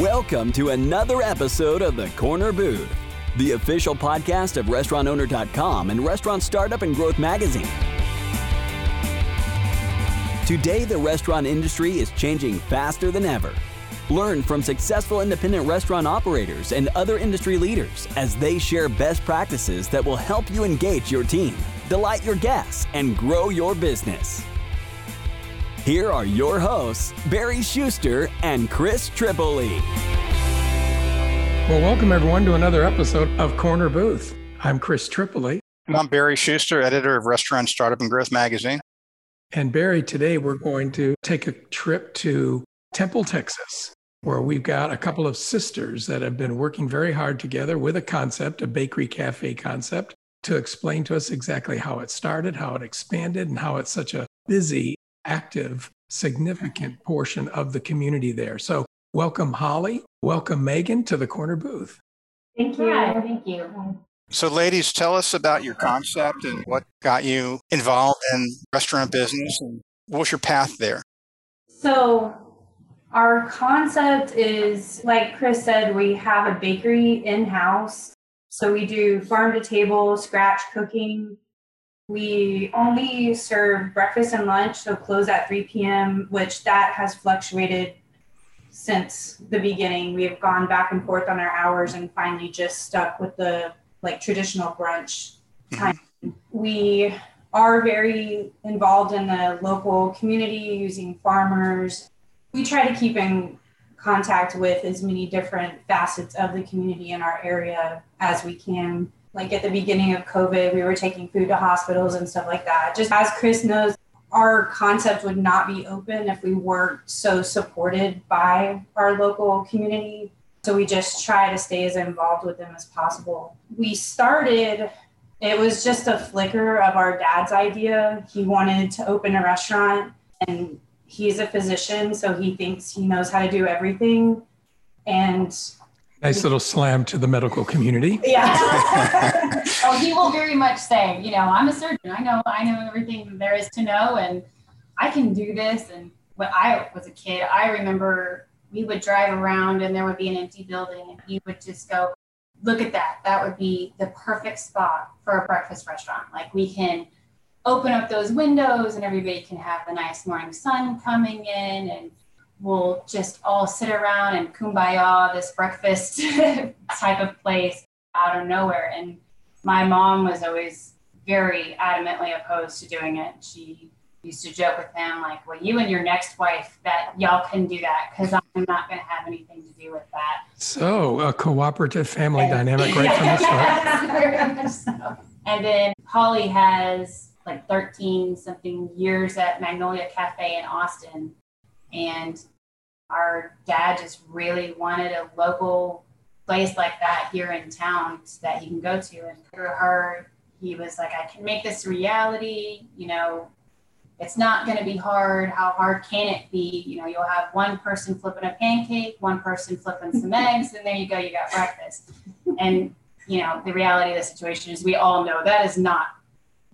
Welcome to another episode of The Corner Booth, the official podcast of RestaurantOwner.com and Restaurant Startup and Growth Magazine. Today, the restaurant industry is changing faster than ever. Learn from successful independent restaurant operators and other industry leaders as they share best practices that will help you engage your team, delight your guests, and grow your business. Here are your hosts, Barry Shuster and Chris Tripoli. Well, welcome everyone to another episode of Corner Booth. I'm Chris Tripoli. And I'm Barry Shuster, editor of Restaurant Startup and Growth Magazine. And Barry, today we're going to take a trip to Temple, Texas, where we've got a couple of sisters that have been working very hard together with a concept, a bakery cafe concept, to explain to us exactly how it started, how it expanded, and how it's such a busy active, significant portion of the community there. So, welcome, Holly. Welcome, Megan, to the corner booth. Thank you. Hi, thank you. So, ladies, tell us about your concept and what got you involved in restaurant business and what was your path there? So, our concept is like Chris said, we have a bakery in house. So, we do farm to table, scratch cooking, we only serve breakfast and lunch, so close at 3 p.m., which that has fluctuated since the beginning. We have gone back and forth on our hours and finally just stuck with the like traditional brunch time. Mm-hmm. We are very involved in the local community using farmers. We try to keep in contact with as many different facets of the community in our area as we can like at the beginning of COVID, we were taking food to hospitals and stuff like that. Just as Chris knows, our concept would not be open if we weren't so supported by our local community. So we just try to stay as involved with them as possible. We started, it was just a flicker of our dad's idea. He wanted to open a restaurant and he's a physician, so he thinks he knows how to do everything. And Nice little slam to the medical community. Yeah. oh, he will very much say, you know, I'm a surgeon. I know, I know everything there is to know, and I can do this. And when I was a kid, I remember we would drive around, and there would be an empty building, and he would just go, "Look at that! That would be the perfect spot for a breakfast restaurant. Like we can." open up those windows and everybody can have the nice morning sun coming in and we'll just all sit around and kumbaya this breakfast type of place out of nowhere. And my mom was always very adamantly opposed to doing it. She used to joke with them like, "Well, you and your next wife, that y'all can do that because I'm not going to have anything to do with that." So a cooperative family and, dynamic right from the start. So. And then Holly has like 13 something years at Magnolia Cafe in Austin, and our dad just really wanted a local place like that here in town that he can go to. And through her, he was like, I can make this reality. You know, it's not going to be hard. How hard can it be? You know, you'll have one person flipping a pancake, one person flipping some eggs, and there you go, you got breakfast. And, you know, the reality of the situation is we all know that is not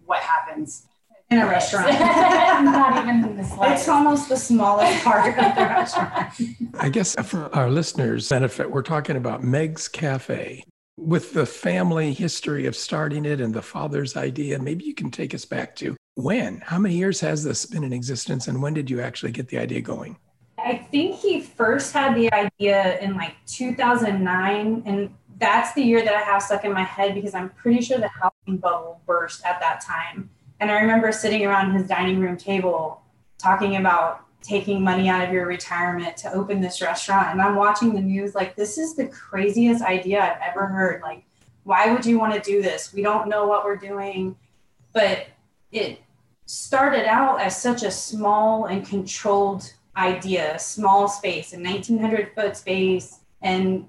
what happens in a restaurant. Not even the slightest. It's almost the smallest part of the restaurant. I guess for our listeners' benefit, we're talking about Meg's Cafe. With the family history of starting it and the father's idea, maybe you can take us back to when? How many years has this been in existence and when did you actually get the idea going? I think he first had the idea in like 2009 and that's the year that I have stuck in my head because I'm pretty sure the housing bubble burst at that time. And I remember sitting around his dining room table talking about taking money out of your retirement to open this restaurant. And I'm watching the news like, this is the craziest idea I've ever heard. Like, why would you want to do this? We don't know what we're doing. But it started out as such a small and controlled idea, small space, a 1900 foot space. And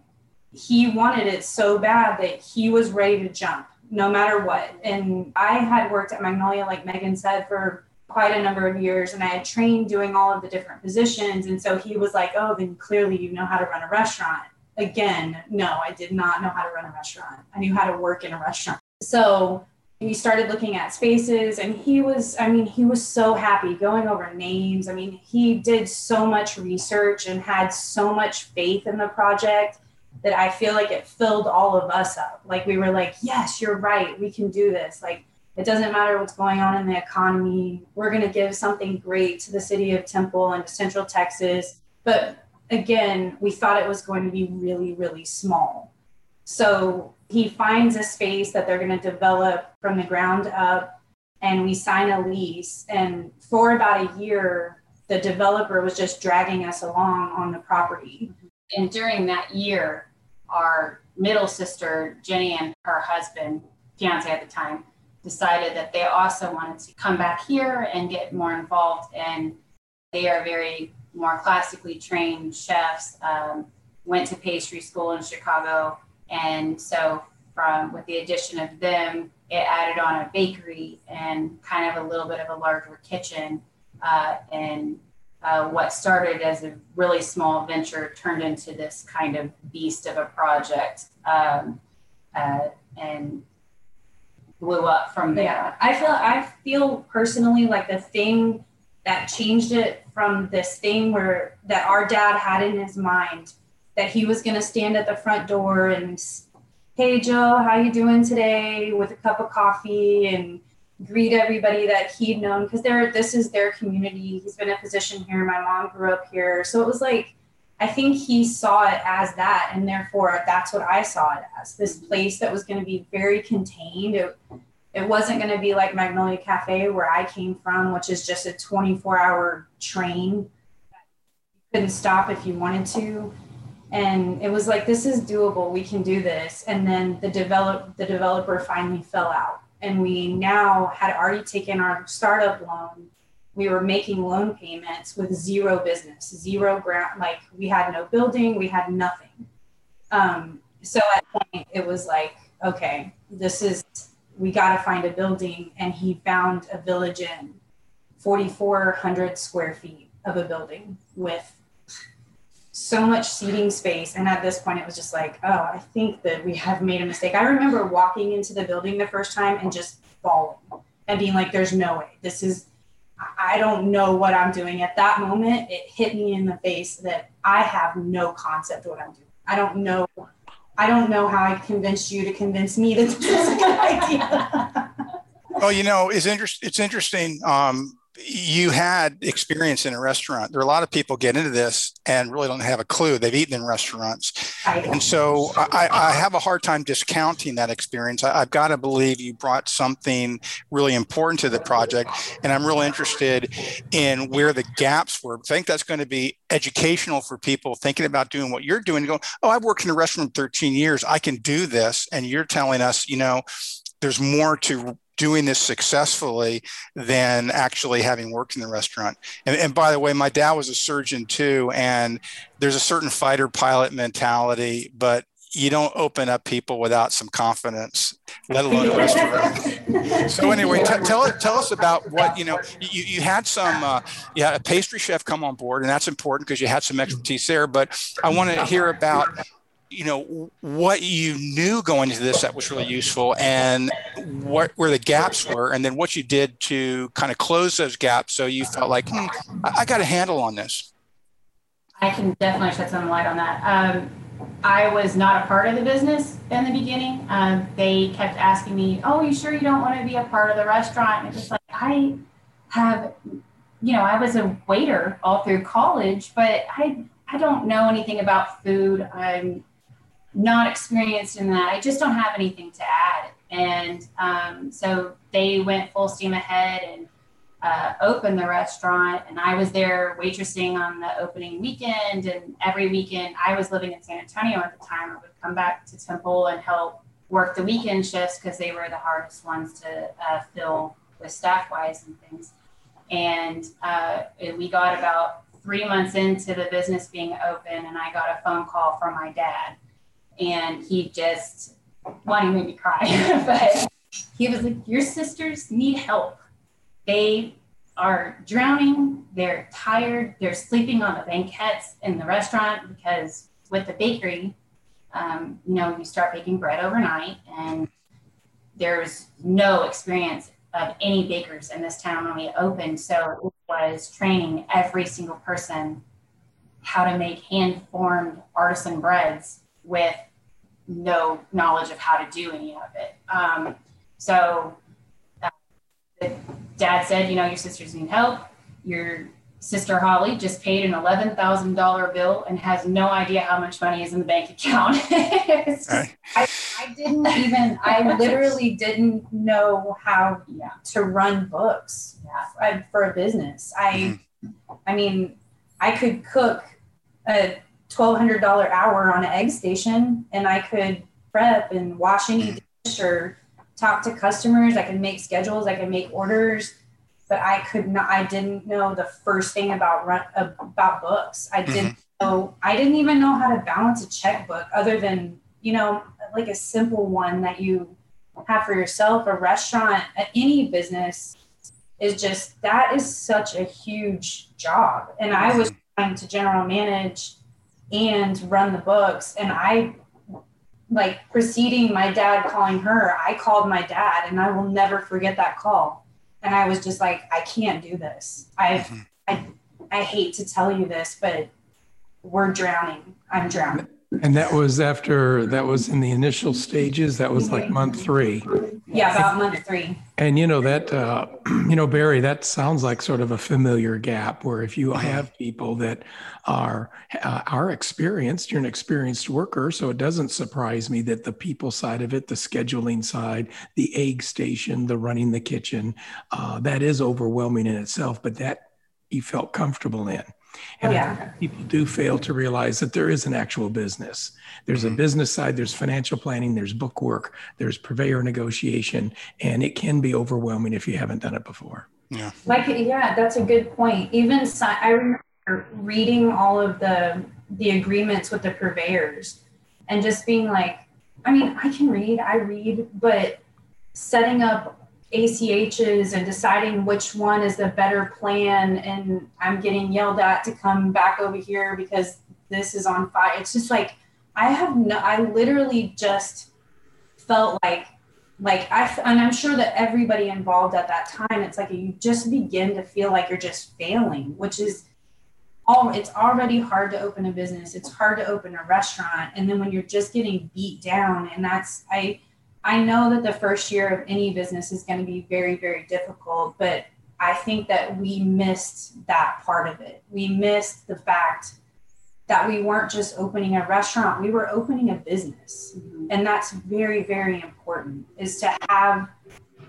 he wanted it so bad that he was ready to jump no matter what. And I had worked at Magnolia, like Megan said, for quite a number of years and I had trained doing all of the different positions. And so he was like, Oh, then clearly you know how to run a restaurant. Again, no, I did not know how to run a restaurant. I knew how to work in a restaurant. So we started looking at spaces and he was i mean he was so happy going over names i mean he did so much research and had so much faith in the project that i feel like it filled all of us up. Like we were like yes you're right. We can do this. Like it doesn't matter what's going on in the economy. We're going to give something great to the city of temple and central texas. But again we thought it was going to be really really small. So he finds a space that they're going to develop from the ground up and we sign a lease. And for about a year the developer was just dragging us along on the property. And during that year our middle sister jenny and her husband fiance at the time decided that they also wanted to come back here and get more involved and they are very more classically trained chefs um, went to pastry school in chicago and so from with the addition of them, it added on a bakery and kind of a little bit of a larger kitchen. Uh, and uh, what started as a really small venture turned into this kind of beast of a project um, uh, and blew up from there. Yeah, I feel I feel personally like the thing that changed it from this thing where that our dad had in his mind that he was going to stand at the front door and hey joe how you doing today with a cup of coffee and greet everybody that he'd known because they're this is their community. He's been a physician here. My mom grew up here. So it was like i think he saw it as that and therefore that's what i saw it as this place that was going to be very contained. It, it wasn't going to be like magnolia cafe where i came from which is just a 24 hour train. You couldn't stop if you wanted to. And it was like this is doable. We can do this. And then the develop the developer finally fell out and we now had already taken our startup loan. We were making loan payments with zero business zero grant like we had no building we had nothing. Um, so at point it was like okay this is we got to find a building and he found a village in 4400 square feet of a building with so much seating space. And at this point, it was just like, oh, I think that we have made a mistake. I remember walking into the building the first time and just falling and being like, there's no way. This is, I don't know what I'm doing. At that moment, it hit me in the face that I have no concept what I'm doing. I don't know. I don't know how I convinced you to convince me that this is a good idea. well, you know, it's, inter- it's interesting. Um, you had experience in a restaurant. There are a lot of people get into this and really don't have a clue. They've eaten in restaurants. And so I, I have a hard time discounting that experience. I, have got to believe you brought something really important to the project. And I'm really interested in where the gaps were. I think that's going to be educational for people thinking about doing what you're doing. Go, oh, I've worked in a restaurant 13 years. I can do this. And you're telling us, you know, there's more to doing this successfully than actually having worked in the restaurant. And, and, by the way, my dad was a surgeon too, and there's a certain fighter pilot mentality, but you don't open up people without some confidence, let alone a restaurant. so anyway, t- tell tell us about what you know. You, you had some, uh, you had a pastry chef come on board, and that's important because you had some expertise there. But I want to hear about you know what you knew going into this that was really useful and what where the gaps were and then what you did to kind of close those gaps so you felt like hmm, I, got a handle on this. I can definitely shed some light on that. Um, i was not a part of the business in the beginning. Um, they kept asking me oh you sure you don't want to be a part of the restaurant? And it's just like i have you know i was a waiter all through college but i I don't know anything about food. I'm not experienced in that. I just don't have anything to add. And um, so they went full steam ahead and uh, opened the restaurant. And I was there waitressing on the opening weekend. And every weekend, I was living in San Antonio at the time. I would come back to Temple and help work the weekend shifts because they were the hardest ones to uh, fill with staff wise and things. And uh, we got about three months into the business being open, and I got a phone call from my dad and he just wanted me to cry. but he was like, Your sisters need help. They are drowning, they're tired, they're sleeping on the banquettes in the restaurant because with the bakery, um, you know, you start baking bread overnight and there's no experience of any bakers in this town when we opened. So it was training every single person how to make hand formed artisan breads with no knowledge of how to do any of it. Um, so uh, dad said, you know, your sisters need help. Your sister Holly just paid an $11,000 bill and has no idea how much money is in the bank account. just, I, I, didn't even, I literally didn't know how yeah. to run books yeah. for a business. I, mm-hmm. I mean, I could cook a $1,200 hour on an egg station and I could prep and wash any mm-hmm. dish or talk to customers. I could make schedules. I could make orders but I could not. I didn't know the first thing about run, about books. I didn't mm-hmm. know. I didn't even know how to balance a checkbook, other than you know, like a simple one that you have for yourself. A restaurant, any business, is just that is such a huge job. And I was mm-hmm. trying to general manage and run the books, and I like preceding my dad calling her, I called my dad, and I will never forget that call and I was just like, I can't do this. I, mm-hmm. I, I hate to tell you this, but we're drowning. I'm drowning. And that was after that was in the initial stages. That was like month three. Yeah, about month three. And you know that uh, you know Barry, that sounds like sort of a familiar gap where if you have people that are uh, are experienced, you're an experienced worker, so it doesn't surprise me that the people side of it, the scheduling side, the egg station, the running the kitchen, uh, that is overwhelming in itself. But that you felt comfortable in. And yeah. people do fail to realize that there is an actual business. There's mm-hmm. a business side, there's financial planning, there's book work, there's purveyor negotiation, and it can be overwhelming if you haven't done it before. Yeah. Like, yeah, that's a good point. Even I remember reading all of the the agreements with the purveyors and just being like, I mean, I can read, I read, but setting up ACHs and deciding which one is the better plan. And I'm getting yelled at to come back over here because this is on fire. It's just like, I have no, I literally just felt like, like I, and I'm sure that everybody involved at that time, it's like you just begin to feel like you're just failing, which is all, it's already hard to open a business. It's hard to open a restaurant. And then when you're just getting beat down and that's, I, I know that the first year of any business is going to be very, very difficult, but I think that we missed that part of it. We missed the fact that we weren't just opening a restaurant, we were opening a business. Mm-hmm. And that's very, very important is to have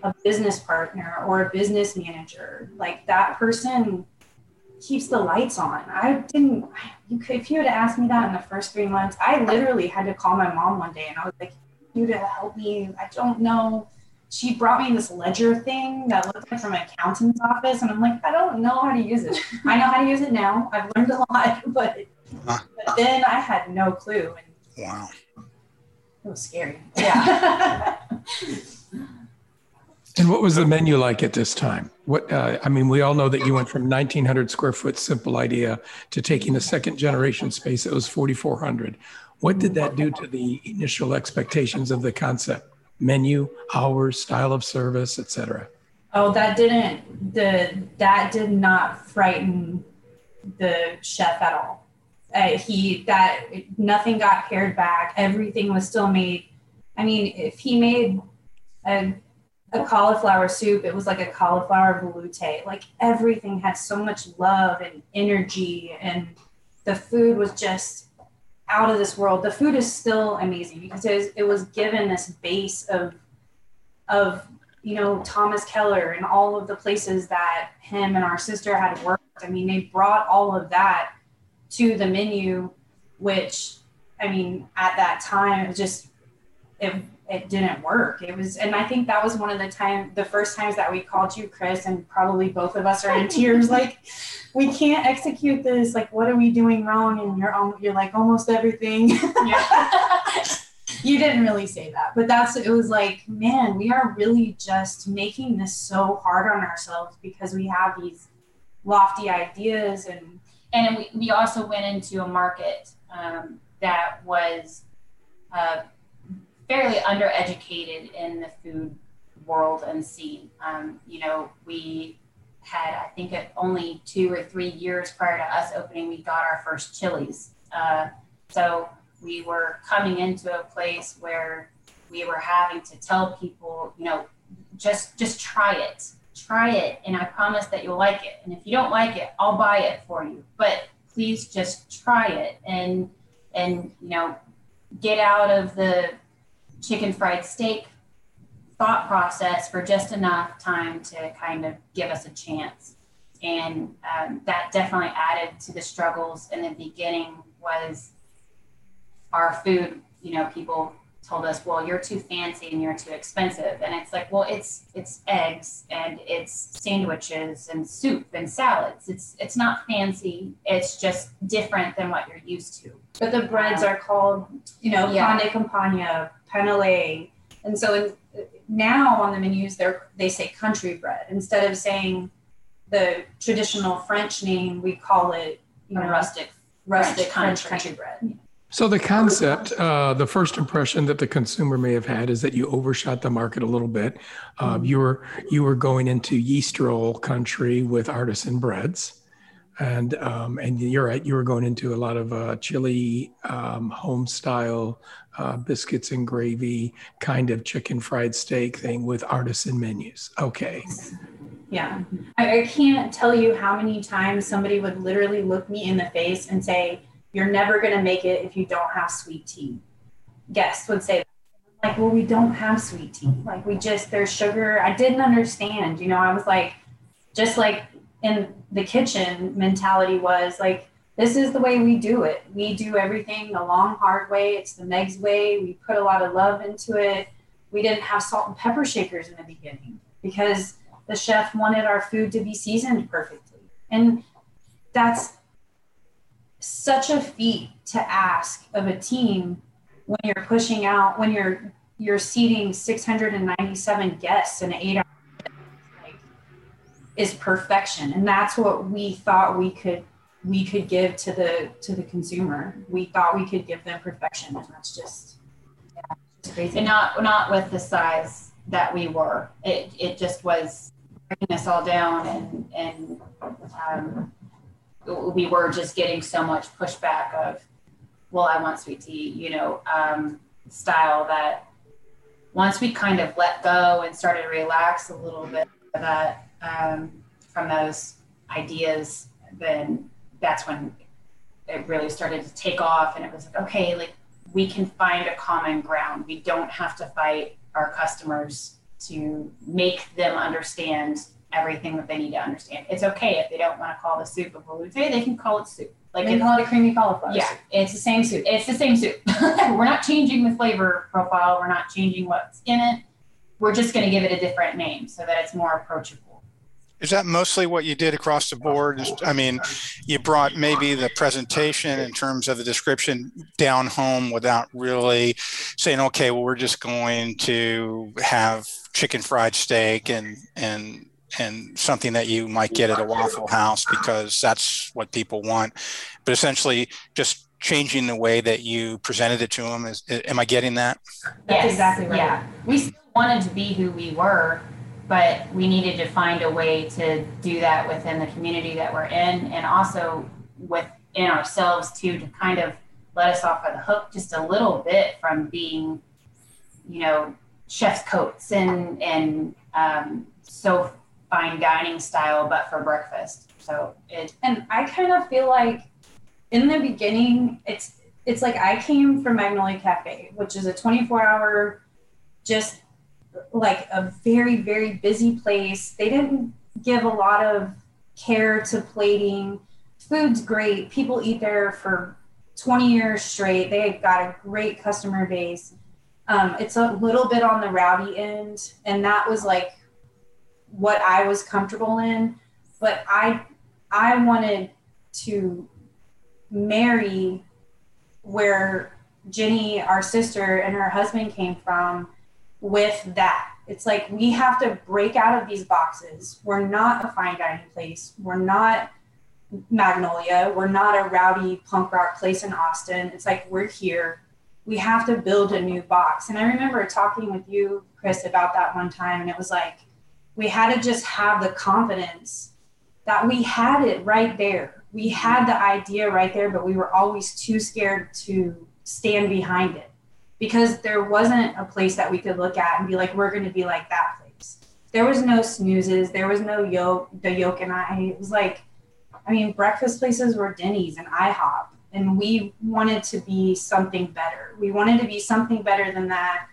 a business partner or a business manager. Like that person keeps the lights on. I didn't, you could, if you had asked me that in the first three months, I literally had to call my mom one day and I was like, you to help me. I don't know. She brought me this ledger thing that looked like from an accountant's office, and I'm like, I don't know how to use it. I know how to use it now. I've learned a lot, but, but then I had no clue. And wow. It was scary. Yeah. and what was the menu like at this time? What uh, I mean, we all know that you went from 1,900 square foot simple idea to taking a second generation space that was 4,400. What did that do to the initial expectations of the concept? Menu, hours, style of service, etc. Oh, that didn't the that did not frighten the chef at all. Uh, he that nothing got pared back. Everything was still made. I mean, if he made a a cauliflower soup, it was like a cauliflower velouté. Like everything had so much love and energy, and the food was just out of this world. The food is still amazing because it was, it was given this base of of you know Thomas Keller and all of the places that him and our sister had worked. I mean, they brought all of that to the menu, which I mean, at that time, it was just it it didn't work. It was, and I think that was one of the time, the first times that we called you, Chris, and probably both of us are in tears. Like, we can't execute this. Like, what are we doing wrong? And you're, um, you're like almost everything. Yeah. you didn't really say that, but that's, it was like, man, we are really just making this so hard on ourselves because we have these lofty ideas and, and we, we also went into a market um, that was, uh, fairly undereducated in the food world and scene. Um, you know, we had, I think, only two or three years prior to us opening, we got our first Chili's. Uh, so we were coming into a place where we were having to tell people, you know, just just try it, try it, and I promise that you'll like it. And if you don't like it, I'll buy it for you. But please just try it and and you know get out of the chicken fried steak thought process for just enough time to kind of give us a chance. And um, that definitely added to the struggles in the beginning was our food, you know, people told us, well, you're too fancy and you're too expensive. And it's like, well, it's it's eggs and it's sandwiches and soup and salads. It's it's not fancy. It's just different than what you're used to. But the breads um, are called, you know, yeah. pane campagna, panelle. And so in, now on the menus, they're they say country bread instead of saying the traditional French name. We call it, you know, rustic rustic French country, country bread. So the concept, uh, the first impression that the consumer may have had is that you overshot the market a little bit. Um, you were you were going into yeast roll country with artisan breads, and um, and you're right, you were going into a lot of uh, chili um, home style uh, biscuits and gravy kind of chicken fried steak thing with artisan menus. Okay. Yeah, I, I can't tell you how many times somebody would literally look me in the face and say you're never to make it if you don't have sweet tea. Guests would say, like, well, we don't have sweet tea. Like, we just, there's sugar. I didn't understand. You know, I was like, just like in the kitchen mentality was like, this is the way we do it. We do everything the long, hard way. It's the Meg's way. We put a lot of love into it. We didn't have salt and pepper shakers in the beginning because the chef wanted our food to be seasoned perfectly. And that's such a feat to ask of a team when you're pushing out when you're you're seating 697 guests in an eight hour is perfection. And that's what we thought we could we could give to the to the consumer. We thought we could give them perfection. And that's just, yeah, crazy. And not not with the size that we were. It it just was breaking us all down and and um, we were just getting so much pushback of, well, I want sweet tea, you know, um, style that once we kind of let go and started to relax a little bit that um, from those ideas, then that's when it really started to take off and it was like, okay, like we can find a common ground. We don't have to fight our customers to make them understand everything that they need to understand. It's okay if they don't want to call the soup a velouté, they can call it soup. Like they call it a creamy cauliflower. Yeah, soup. it's the same soup. It's the same soup. we're not changing the flavor profile. We're not changing what's in it. We're just going to give it a different name so that it's more approachable. Is that mostly what you did across the board? I mean, you brought maybe the presentation in terms of the description down home without really saying, okay, well, we're just going to have chicken fried steak and and and something that you might get at a Waffle House because that's what people want. But essentially, just changing the way that you presented it to them. Is, am I getting that? That's yes, exactly right. Yeah, we still wanted to be who we were, but we needed to find a way to do that within the community that we're in, and also within ourselves too, to kind of let us off of the hook just a little bit from being, you know, chef's coats and and um, so fine dining style, but for breakfast. So it and I kind of feel like in the beginning, it's it's like I came from Magnolia Cafe, which is a 24 hour, just like a very very busy place. They didn't give a lot of care to plating. Food's great. People eat there for 20 years straight. They've got a great customer base. Um, it's a little bit on the rowdy end, and that was like what I was comfortable in, but I I wanted to marry where Jenny, our sister, and her husband came from with that. It's like we have to break out of these boxes. We're not a fine dining place. We're not Magnolia. We're not a rowdy punk rock place in Austin. It's like we're here. we have to build a new box. And I remember talking with you, Chris, about that one time, and it was like we had to just have the confidence that we had it right there. We had the idea right there, but we were always too scared to stand behind it because there wasn't a place that we could look at and be like, we're going to be like that place. There was no snoozes. There was no Yolk, the yoke and I. It was like, I mean, breakfast places were Denny's and IHOP and we wanted to be something better. We wanted to be something better than that,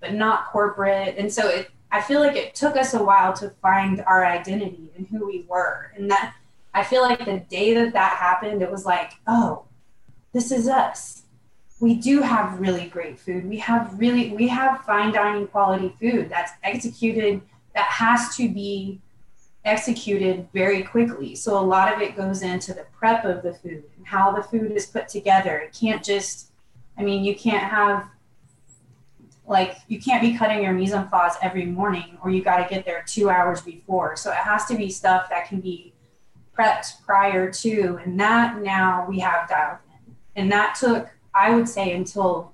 but not corporate. And so it, I feel like it took us a while to find our identity and who we were. And that I feel like the day that that happened, it was like, oh, this is us. We do have really great food. We have really, we have fine dining quality food that's executed, that has to be executed very quickly. So a lot of it goes into the prep of the food and how the food is put together. It can't just, I mean, you can't have like you can't be cutting your mise en place every morning or you got to get there two hours before. So it has to be stuff that can be prepped prior to, and that now we have dialed in. And that took, I would say, until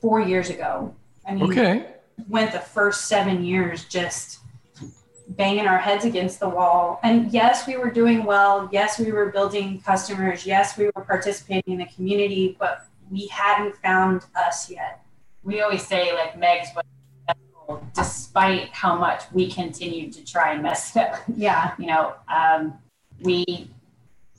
four years ago. I mean, okay. went the first seven years just banging our heads against the wall. And yes, we were doing well. Yes, we were building customers. Yes, we were participating in the community, but we hadn't found us yet. We always say, like, Meg's was despite how much we continued to try and mess it up. Yeah. You know, um, we,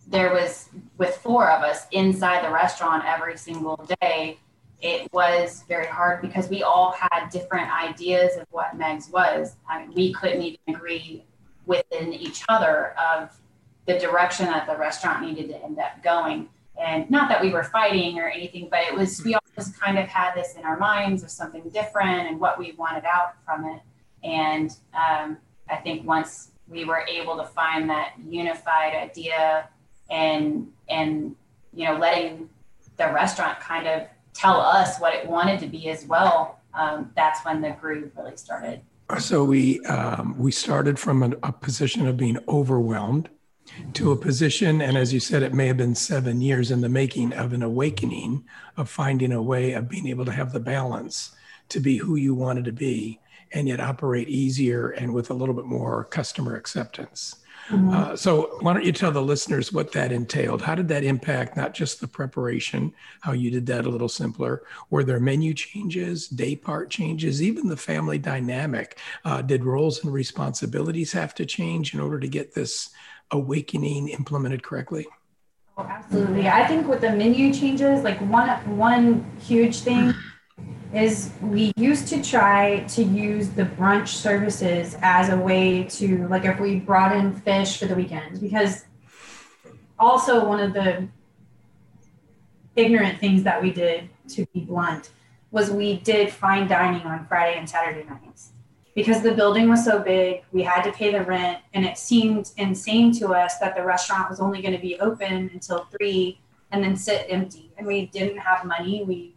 there was, with four of us inside the restaurant every single day, it was very hard because we all had different ideas of what Meg's was. I mean, we couldn't even agree within each other of the direction that the restaurant needed to end up going. And not that we were fighting or anything, but it was, we all just kind of had this in our minds of something different and what we wanted out from it. And um, I think once we were able to find that unified idea and, and, you know, letting the restaurant kind of tell us what it wanted to be as well, um, that's when the groove really started. So we um, we started from a, a position of being overwhelmed to a position, and as you said, it may have been seven years in the making of an awakening of finding a way of being able to have the balance to be who you wanted to be and yet operate easier and with a little bit more customer acceptance. Mm-hmm. Uh, so, why don't you tell the listeners what that entailed? How did that impact not just the preparation, how you did that a little simpler? Were there menu changes, day part changes, even the family dynamic? Uh, did roles and responsibilities have to change in order to get this awakening implemented correctly? Oh, absolutely. I think with the menu changes, like one one huge thing is we used to try to use the brunch services as a way to like if we brought in fish for the weekend because also one of the ignorant things that we did to be blunt was we did fine dining on Friday and Saturday nights. Because the building was so big we had to pay the rent and it seemed insane to us that the restaurant was only going to be open until 3 and then sit empty. And we didn't have money. We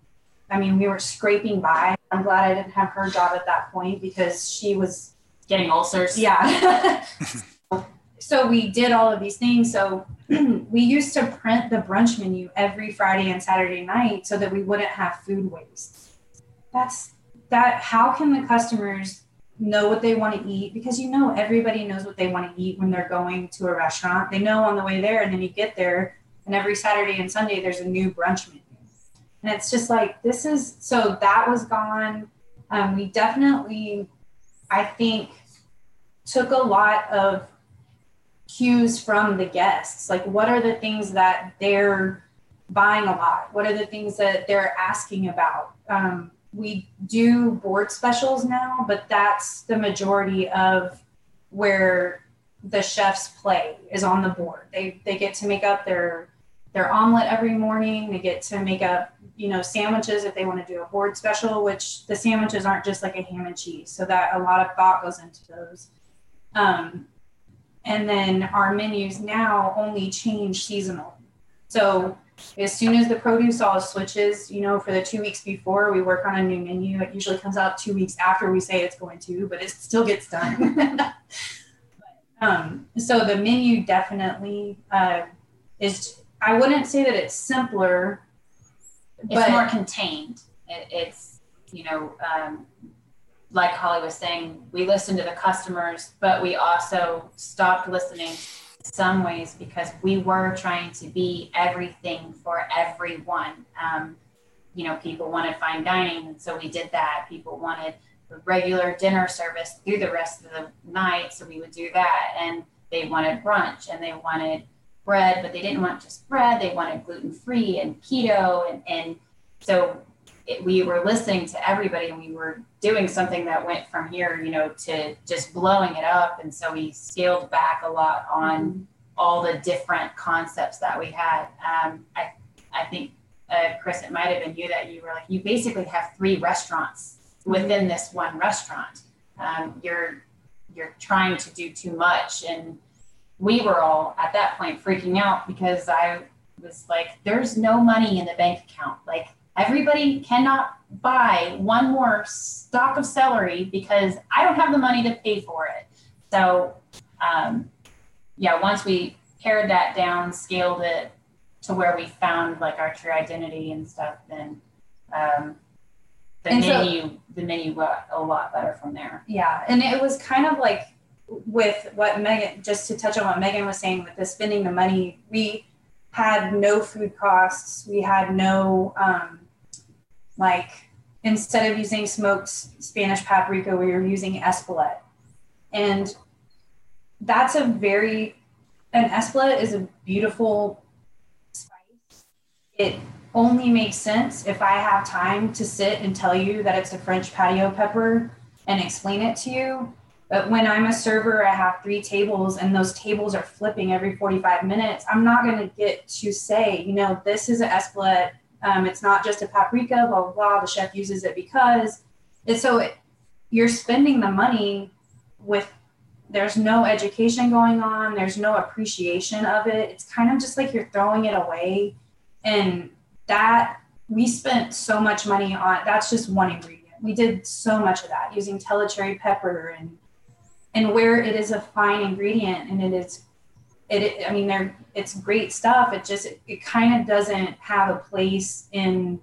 I mean, we were scraping by. I'm glad I didn't have her job at that point because she was getting ulcers. Yeah. so we did all of these things. So we used to print the brunch menu every Friday and Saturday night so that we wouldn't have food waste. That's that. How can the customers know what they want to eat? Because you know, everybody knows what they want to eat when they're going to a restaurant. They know on the way there, and then you get there, and every Saturday and Sunday there's a new brunch menu and it's just like, this is so that was gone. Um, we definitely, I think, took a lot of cues from the guests. Like, what are the things that they're buying a lot? What are the things that they're asking about? Um, we do board specials now, but that's the majority of where the chefs play is on the board. They they get to make up their their omelet every morning. They get to make up you know, sandwiches if they want to do a board special, which the sandwiches aren't just like a ham and cheese. So that a lot of thought goes into those. Um, and then our menus now only change seasonal. So as soon as the produce all switches, you know, for the two weeks before we work on a new menu, it usually comes out two weeks after we say it's going to, but it still gets done. um, so the menu definitely uh, is, I wouldn't say that it's simpler it's more contained. It, it's, you know, um, like Holly was saying, we listen to the customers, but we also stopped listening some ways because we were trying to be everything for everyone. Um, you know, people wanted fine dining, and so we did that. People wanted the regular dinner service through the rest of the night, so we would do that. And they wanted brunch and they wanted bread, but they didn't want just bread. They wanted gluten free and keto, and and so it, we were listening to everybody, and we were doing something that went from here, you know, to just blowing it up. And so we scaled back a lot on mm-hmm. all the different concepts that we had. Um, I I think uh, Chris, it might have been you that you were like, you basically have three restaurants within this one restaurant. Um, you're you're trying to do too much, and we were all at that point freaking out because I was like, there's no money in the bank account. Like everybody cannot buy one more stalk of celery because I don't have the money to pay for it. So, um, yeah, once we pared that down, scaled it, to where we found like our true identity and stuff, then um, the and menu so, the menu got a lot better from there. Yeah, and it was kind of like with what Megan, just to touch on what Megan was saying with the spending the money, we had no food costs. We had no um, like instead of using smoked Spanish paprika, we were using Espelette, and that's a very an Espelette is a beautiful spice. it only makes sense if I have time to sit and tell you that it's a French patio pepper and explain it to you. But when I'm a server, I have three tables and those tables are flipping every 45 minutes. I'm not going to get to say, you know, this is an Espelette. Um, it's not just a paprika, blah, blah, blah. The chef uses it because. And so it, you're spending the money with, there's no education going on, there's no appreciation of it. It's kind of just like you're throwing it away and that we spent so much money on that's just one ingredient. We did so much of that using Tellicherry pepper and and where it is a fine ingredient and it is it, I mean there it's great stuff. It just it, it kind of doesn't have a place in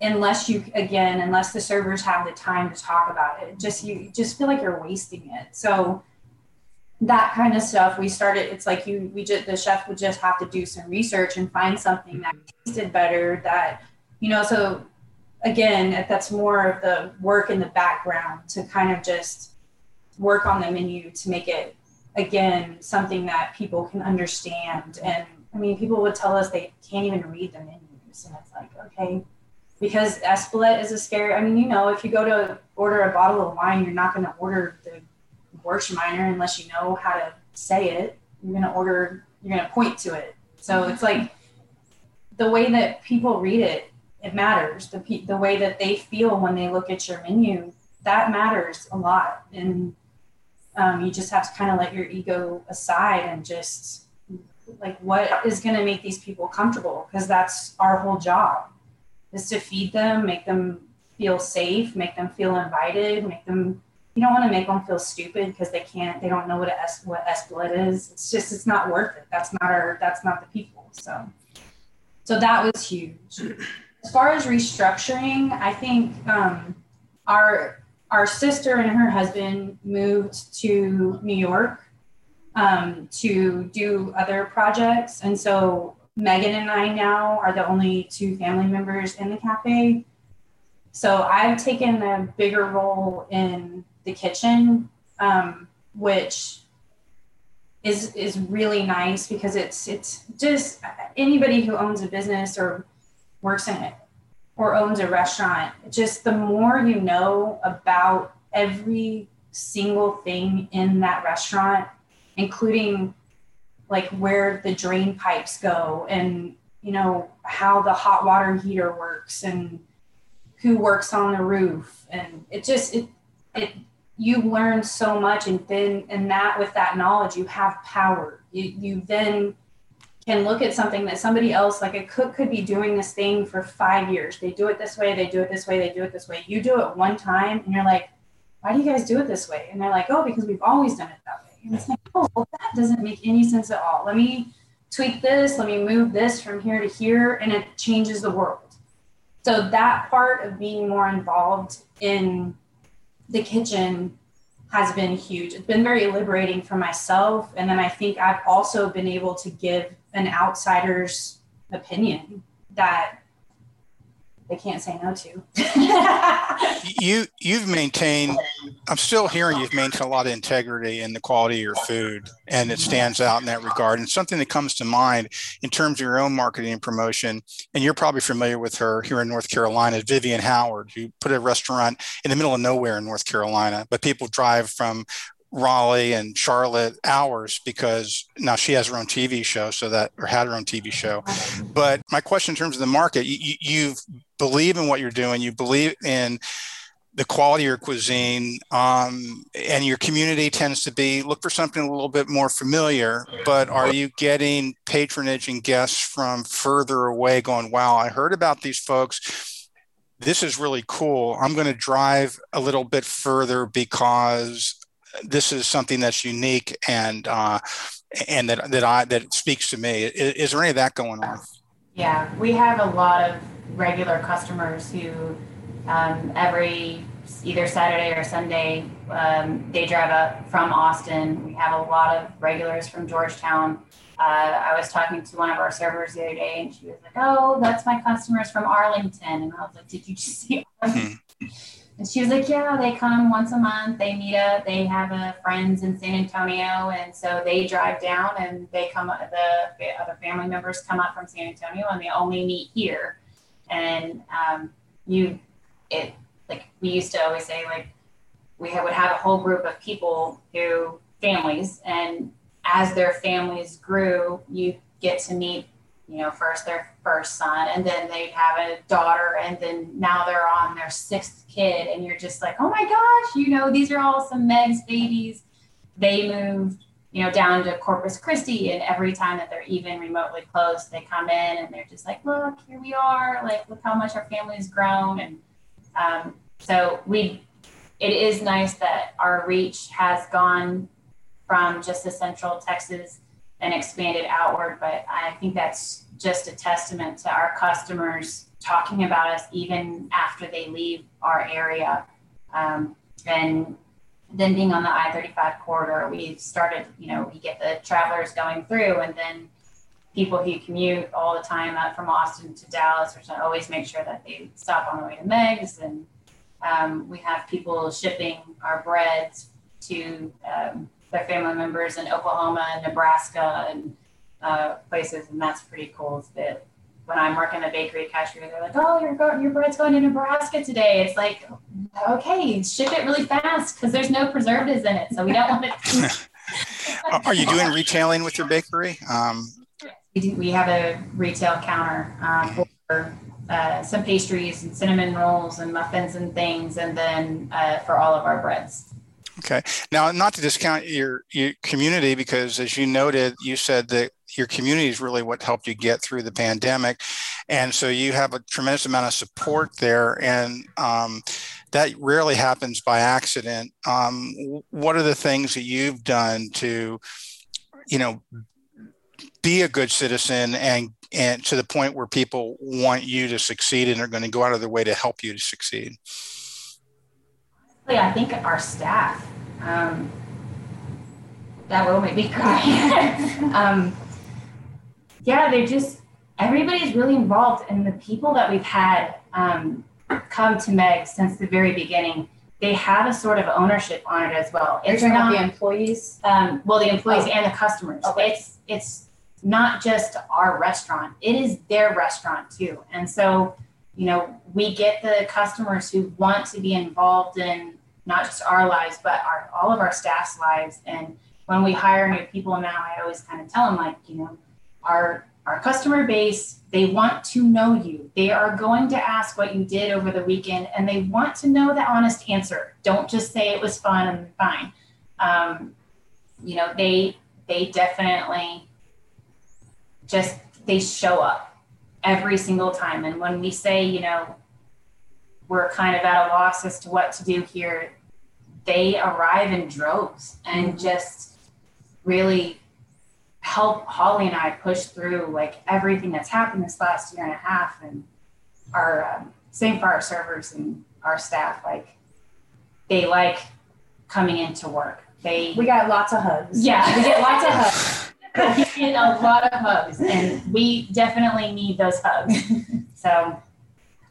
unless you again unless the servers have the time to talk about it. Just you just feel like you're wasting it. So that kind of stuff we started it's like you we just the chef would just have to do some research and find something that tasted better that you know so again that's more of the work in the background to kind of just work on the menu to make it again something that people can understand and i mean people would tell us they can't even read the menus and it's like okay because Espelette is a scary i mean you know if you go to order a bottle of wine you're not going to order the Gewürztraminer unless you know how to say it. You're going to order, you're going to point to it. So mm-hmm. it's like the way that people read it, it matters. The, the way that they feel when they look at your menu, that matters a lot. And um, you just have to kind of let your ego aside and just like what is going to make these people comfortable because that's our whole job is to feed them make them feel safe make them feel invited make them you don't want to make them feel stupid because they can't they don't know what a S, what Espelette is. It's just it's not worth it. That's not our that's not the people. So so that was huge. As far as restructuring, I think um, our our sister and her husband moved to New York um, to do other projects, and so Megan and I now are the only two family members in the cafe. So I've taken a bigger role in the kitchen, um, which is is really nice because it's it's just anybody who owns a business or works in it or owns a restaurant just the more you know about every single thing in that restaurant including like where the drain pipes go and you know how the hot water heater works and who works on the roof. And it just it it you learn so much and then and that with that knowledge you have power. You, you then can look at something that somebody else like a cook could be doing this thing for five years. They do it this way they do it this way they do it this way. You do it one time and you're like why do you guys do it this way? And they're like oh because we've always done it that way. And it's like oh well, that doesn't make any sense at all. Let me tweak this let me move this from here to here and it changes the world. So that part of being more involved in the kitchen has been huge. It's been very liberating for myself. And then I think I've also been able to give an outsider's opinion that they can't say no to. you you've maintained I'm still hearing you've maintained a lot of integrity in the quality of your food and it stands out in that regard. And something that comes to mind in terms of your own marketing and promotion, and you're probably familiar with her here in North Carolina, Vivian Howard, who put a restaurant in the middle of nowhere in North Carolina, but people drive from Raleigh and Charlotte hours because now she has her own TV show, so that or had her own TV show. But my question in terms of the market, you, you believe in what you're doing, you believe in the quality of your cuisine, um, and your community tends to be look for something a little bit more familiar. But are you getting patronage and guests from further away going, "Wow, I heard about these folks." This is really cool. I'm going to drive a little bit further because this is something that's unique and uh, and that that I that speaks to me. Is, is, there any of that going on? Yeah, we have a lot of regular customers who um, every either Saturday or Sunday um, they drive up from Austin. We have a lot of regulars from Georgetown. Uh, I was talking to one of our servers the other day, and she was like, "Oh, that's my customers from Arlington," and I was like, "Did you just see?" And she was like, yeah, they come once a month. They meet up. They have a friends in San Antonio, and so they drive down and they come. The other family members come up from San Antonio, and they only meet here. And um, you, it like we used to always say, like we would have a whole group of people who families, and as their families grew, you get to meet you know, first their first son, and then they have a daughter, and then now they're on their sixth kid, and you're just like, oh my gosh, you know, these are all some Meg's babies. They moved, you know, down to Corpus Christi, and every time that they're even remotely close, they come in and they're just like, look, here we are, like, look how much our family has grown, and um, so we, it is nice that our reach has gone from just the central Texas and expanded outward. But I think that's just a testament to our customers talking about us even after they leave our area. Um, and then being on the I 35 corridor, we started, you know, we get the travelers going through and then people who commute all the time up from Austin to Dallas, which I always make sure that they stop on the way to Meg's. And um, we have people shipping our breads to um, their family members in Oklahoma and Nebraska and uh, places, and that's pretty cool. That when I'm working a bakery cashier, they're like, "Oh, your your bread's going to Nebraska today." It's like, okay, ship it really fast because there's no preservatives in it, so we don't want it. Are you doing retailing with your bakery? Um, we do. We have a retail counter um, for uh, some pastries and cinnamon rolls and muffins and things, and then uh, for all of our breads. Okay. Now, not to discount your, your community, because as you noted, you said that your community is really what helped you get through the pandemic. And so you have a tremendous amount of support there. And um, that rarely happens by accident. Um, what are the things that you've done to, you know, be a good citizen and and to the point where people want you to succeed and are going to go out of their way to help you to succeed? I think our staff, um, that will make me cry. um, yeah, they're just, everybody's really involved. And the people that we've had um, come to Meg since the very beginning, they have a sort of ownership on it as well. It's You're not the employees. Um, well, the employees oh. and the customers. Okay. It's it's not just our restaurant; it is their restaurant too. And so, you know, we get the customers who want to be involved in not just our lives, but our all of our staff's lives. And when we hire new people now, I always kind of tell them like, you know, our our customer base, they want to know you. They are going to ask what you did over the weekend, and they want to know the honest answer. Don't just say it was fun and fine. Um, you know, they they definitely just they show up every single time. And when we say, you know, we're kind of at a loss as to what to do here, they arrive in droves and mm-hmm. just really help Holly and I push through like everything that's happened this last year and a half. And our um, same for our servers and our staff. Like they like coming into work. They we got lots of hugs. Yeah, we get lots of hugs. we get a lot of hugs, and we definitely need those hugs. So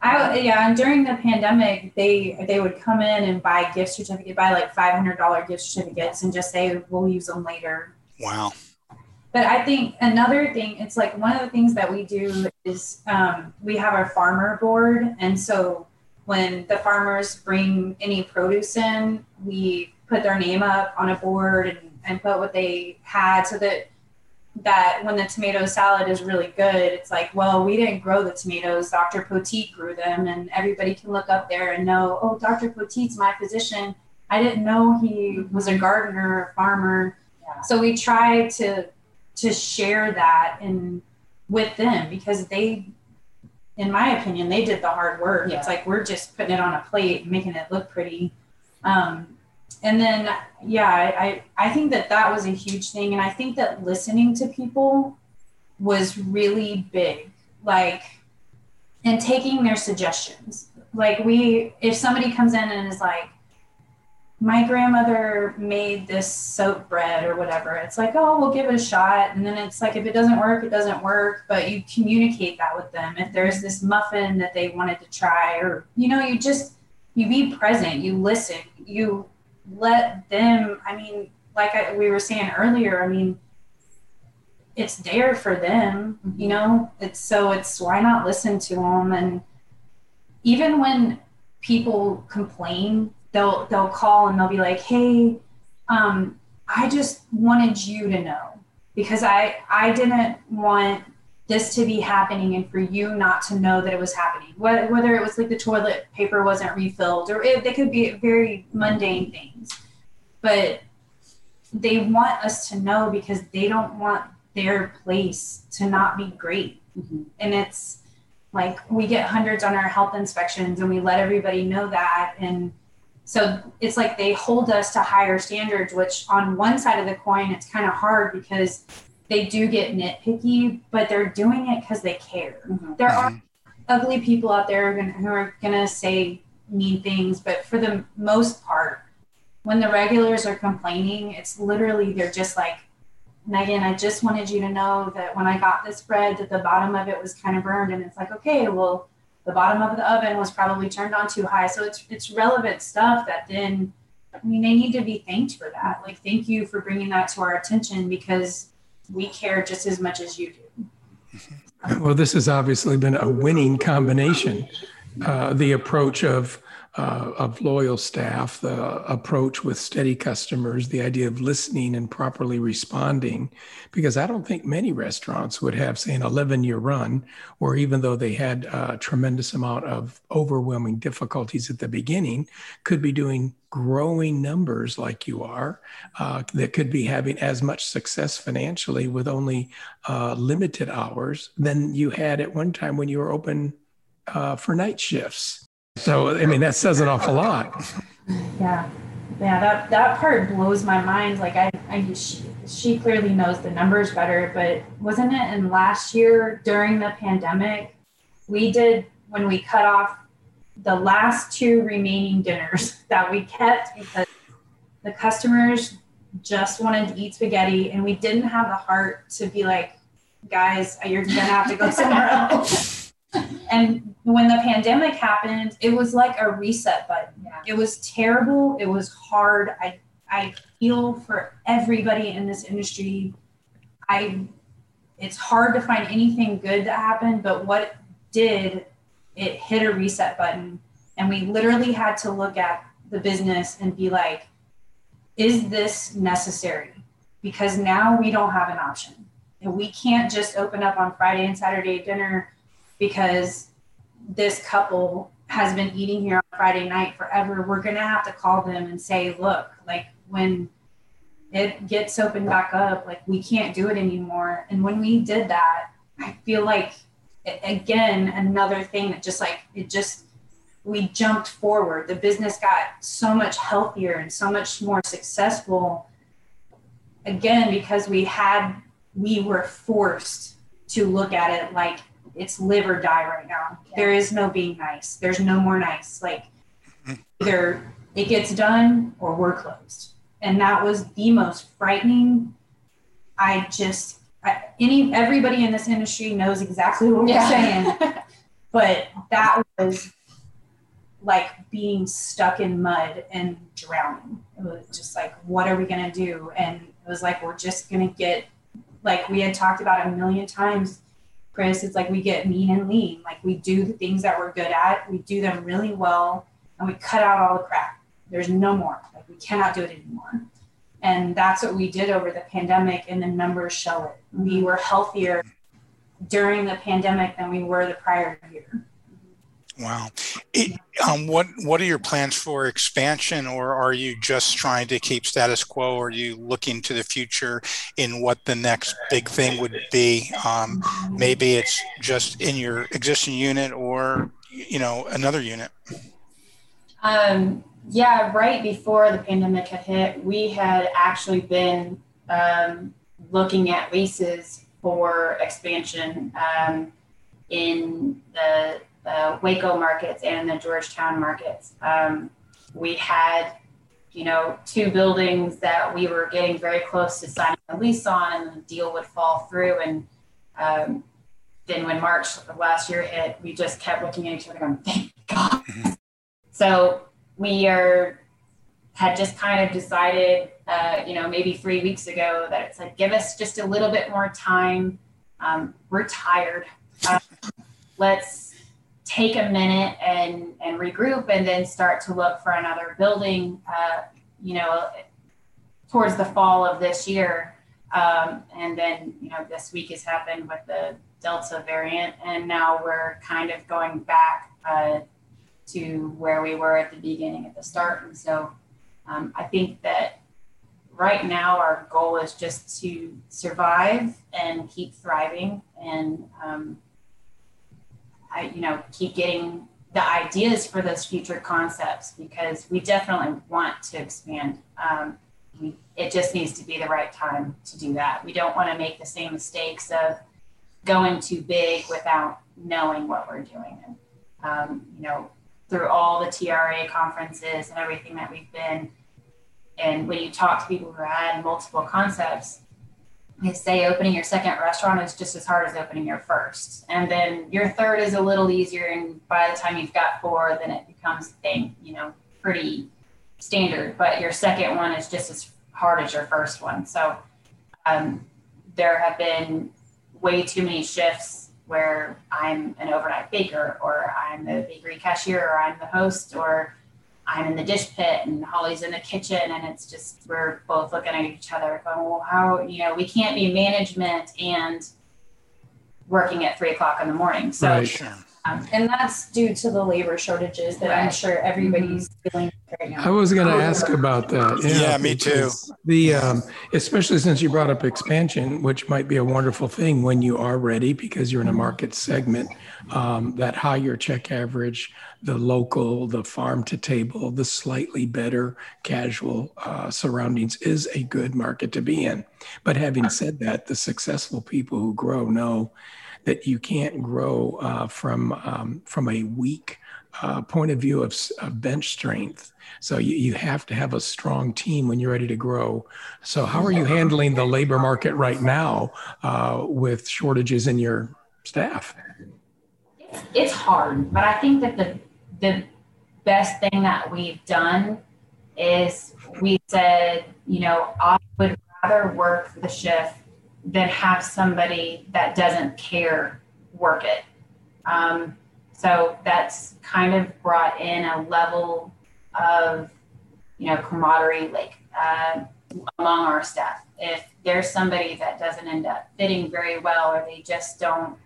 I yeah, and during the pandemic, they they would come in and buy gift certificate, buy like five hundred dollar gift certificates, and just say we'll use them later. Wow. But I think another thing, it's like one of the things that we do is um, we have our farmer board, and so when the farmers bring any produce in, we put their name up on a board and, and put what they had so that that when the tomato salad is really good, it's like, well, we didn't grow the tomatoes. Dr. Poteet grew them, and everybody can look up there and know, oh, Dr. Poteet's my physician. I didn't know he was a gardener or farmer. Yeah. So we try to to share that and with them because they, in my opinion, they did the hard work. Yeah. It's like we're just putting it on a plate and making it look pretty. Um, and then yeah I, I think that that was a huge thing. And i think that listening to people was really big like and taking their suggestions. Like we if somebody comes in and is like my grandmother made this soap bread or whatever it's like oh we'll give it a shot. And then it's like if it doesn't work it doesn't work but you communicate that with them. If there's this muffin that they wanted to try or you know you just you be present you listen you let them i mean like I, we were saying earlier i mean it's there for them you mm-hmm. know it's so it's why not listen to them and even when people complain they'll they'll call and they'll be like hey um, i just wanted you to know because i i didn't want this to be happening and for you not to know that it was happening. Whether it was like the toilet paper wasn't refilled or it, they could be very mundane things. But they want us to know because they don't want their place to not be great. Mm-hmm. and it's like we get hundreds on our health inspections and we let everybody know that. And so it's like they hold us to higher standards which on one side of the coin it's kind of hard because they do get nitpicky, but they're doing it because they care. Mm-hmm. There are mm-hmm. ugly people out there who are going to say mean things, but for the most part, when the regulars are complaining, it's literally they're just like, Megan, I just wanted you to know that when I got this bread, that the bottom of it was kind of burned, and it's like, okay, well, the bottom of the oven was probably turned on too high, so it's it's relevant stuff that then, I mean, they need to be thanked for that. Like, thank you for bringing that to our attention because we care just as much as you do. Well, this has obviously been a winning combination. Uh, the approach of uh, of loyal staff, the approach with steady customers, the idea of listening and properly responding. Because I don't think many restaurants would have, say, an 11 year run, or even though they had a tremendous amount of overwhelming difficulties at the beginning, could be doing growing numbers like you are, uh, that could be having as much success financially with only uh, limited hours than you had at one time when you were open uh, for night shifts. So, I mean, that says an awful lot. Yeah. Yeah, that, that part blows my mind. Like, I, I she, she clearly knows the numbers better, but wasn't it in last year during the pandemic? We did, when we cut off the last two remaining dinners that we kept because the customers just wanted to eat spaghetti and we didn't have the heart to be like, guys, you're gonna have to go somewhere else. and when the pandemic happened, it was like a reset button. Yeah. It was terrible. It was hard. I I feel for everybody in this industry. I it's hard to find anything good that happened, but what did it hit a reset button and we literally had to look at the business and be like, is this necessary? Because now we don't have an option. And we can't just open up on Friday and Saturday dinner because this couple has been eating here on Friday night forever, we're going to have to call them and say, look, like when it gets opened back up, like we can't do it anymore. And when we did that, I feel like, again, another thing that just like, it just, we jumped forward. The business got so much healthier and so much more successful. Again, because we had, we were forced to look at it like it's live or die right now. There is no being nice. There's no more nice. Like either it gets done or we're closed. And that was the most frightening. I just I, any everybody in this industry knows exactly what yeah. we're saying. but that was like being stuck in mud and drowning. It was just like, what are we gonna do? And it was like we're just gonna get like we had talked about a million times Chris, it's like we get mean and lean. Like we do the things that we're good at, we do them really well, and we cut out all the crap. There's no more. Like we cannot do it anymore. And that's what we did over the pandemic, and the numbers show it. We mm-hmm. were healthier during the pandemic than we were the prior year. Wow. It, um, what what are your plans for expansion, or are you just trying to keep status quo? Or are you looking to the future in what the next big thing would be? Um, maybe it's just in your existing unit, or you know another unit. Um, yeah, right before the pandemic had hit, we had actually been um, looking at leases for expansion um, in the the Waco markets and the Georgetown markets. Um, we had, you know, two buildings that we were getting very close to signing a lease on, and the deal would fall through. And um, then when March of last year hit, we just kept looking at each other, going, "Thank God." Mm-hmm. So we are had just kind of decided, uh, you know, maybe three weeks ago that it's like, give us just a little bit more time. Um, we're tired. Uh, let's take a minute and, and regroup and then start to look for another building, uh, you know, towards the fall of this year. Um, and then, you know, this week has happened with the Delta variant, and now we're kind of going back uh, to where we were at the beginning, at the start. And so um, I think that right now our goal is just to survive and keep thriving and um, I, you know, keep getting the ideas for those future concepts because we definitely want to expand. Um, we, it just needs to be the right time to do that. We don't want to make the same mistakes of going too big without knowing what we're doing. And, um, you know, through all the TRA conferences and everything that we've been, and when you talk to people who had multiple concepts, they say opening your second restaurant is just as hard as opening your first. And then your third is a little easier. And by the time you've got four, then it becomes thing, you know, pretty standard. But your second one is just as hard as your first one. So um, there have been way too many shifts where I'm an overnight baker or I'm the bakery cashier or I'm the host or I'm in the dish pit and Holly's in the kitchen, and it's just we're both looking at each other, going, "Well, how you know we can't be management and working at three o'clock in the morning." So, right. Um, and that's due to the labor shortages that right. I'm sure everybody's mm-hmm. feeling right now. I was going to ask about that. Yeah, yeah me too. The um, especially since you brought up expansion, which might be a wonderful thing when you are ready because you're in a market segment um, that higher check average the local, the farm to table, the slightly better casual uh, surroundings is a good market to be in. But having said that, the successful people who grow know that you can't grow uh, from um, from a weak uh, point of view of, of bench strength. So you, you have to have a strong team when you're ready to grow. So how are you handling the labor market right now uh, with shortages in your staff? It's hard, but I think that the the best thing that we've done is we said, you know, I would rather work the shift than have somebody that doesn't care work it. Um, so that's kind of brought in a level of, you know, camaraderie, like uh, among our staff. If there's somebody that doesn't end up fitting very well, or they just don't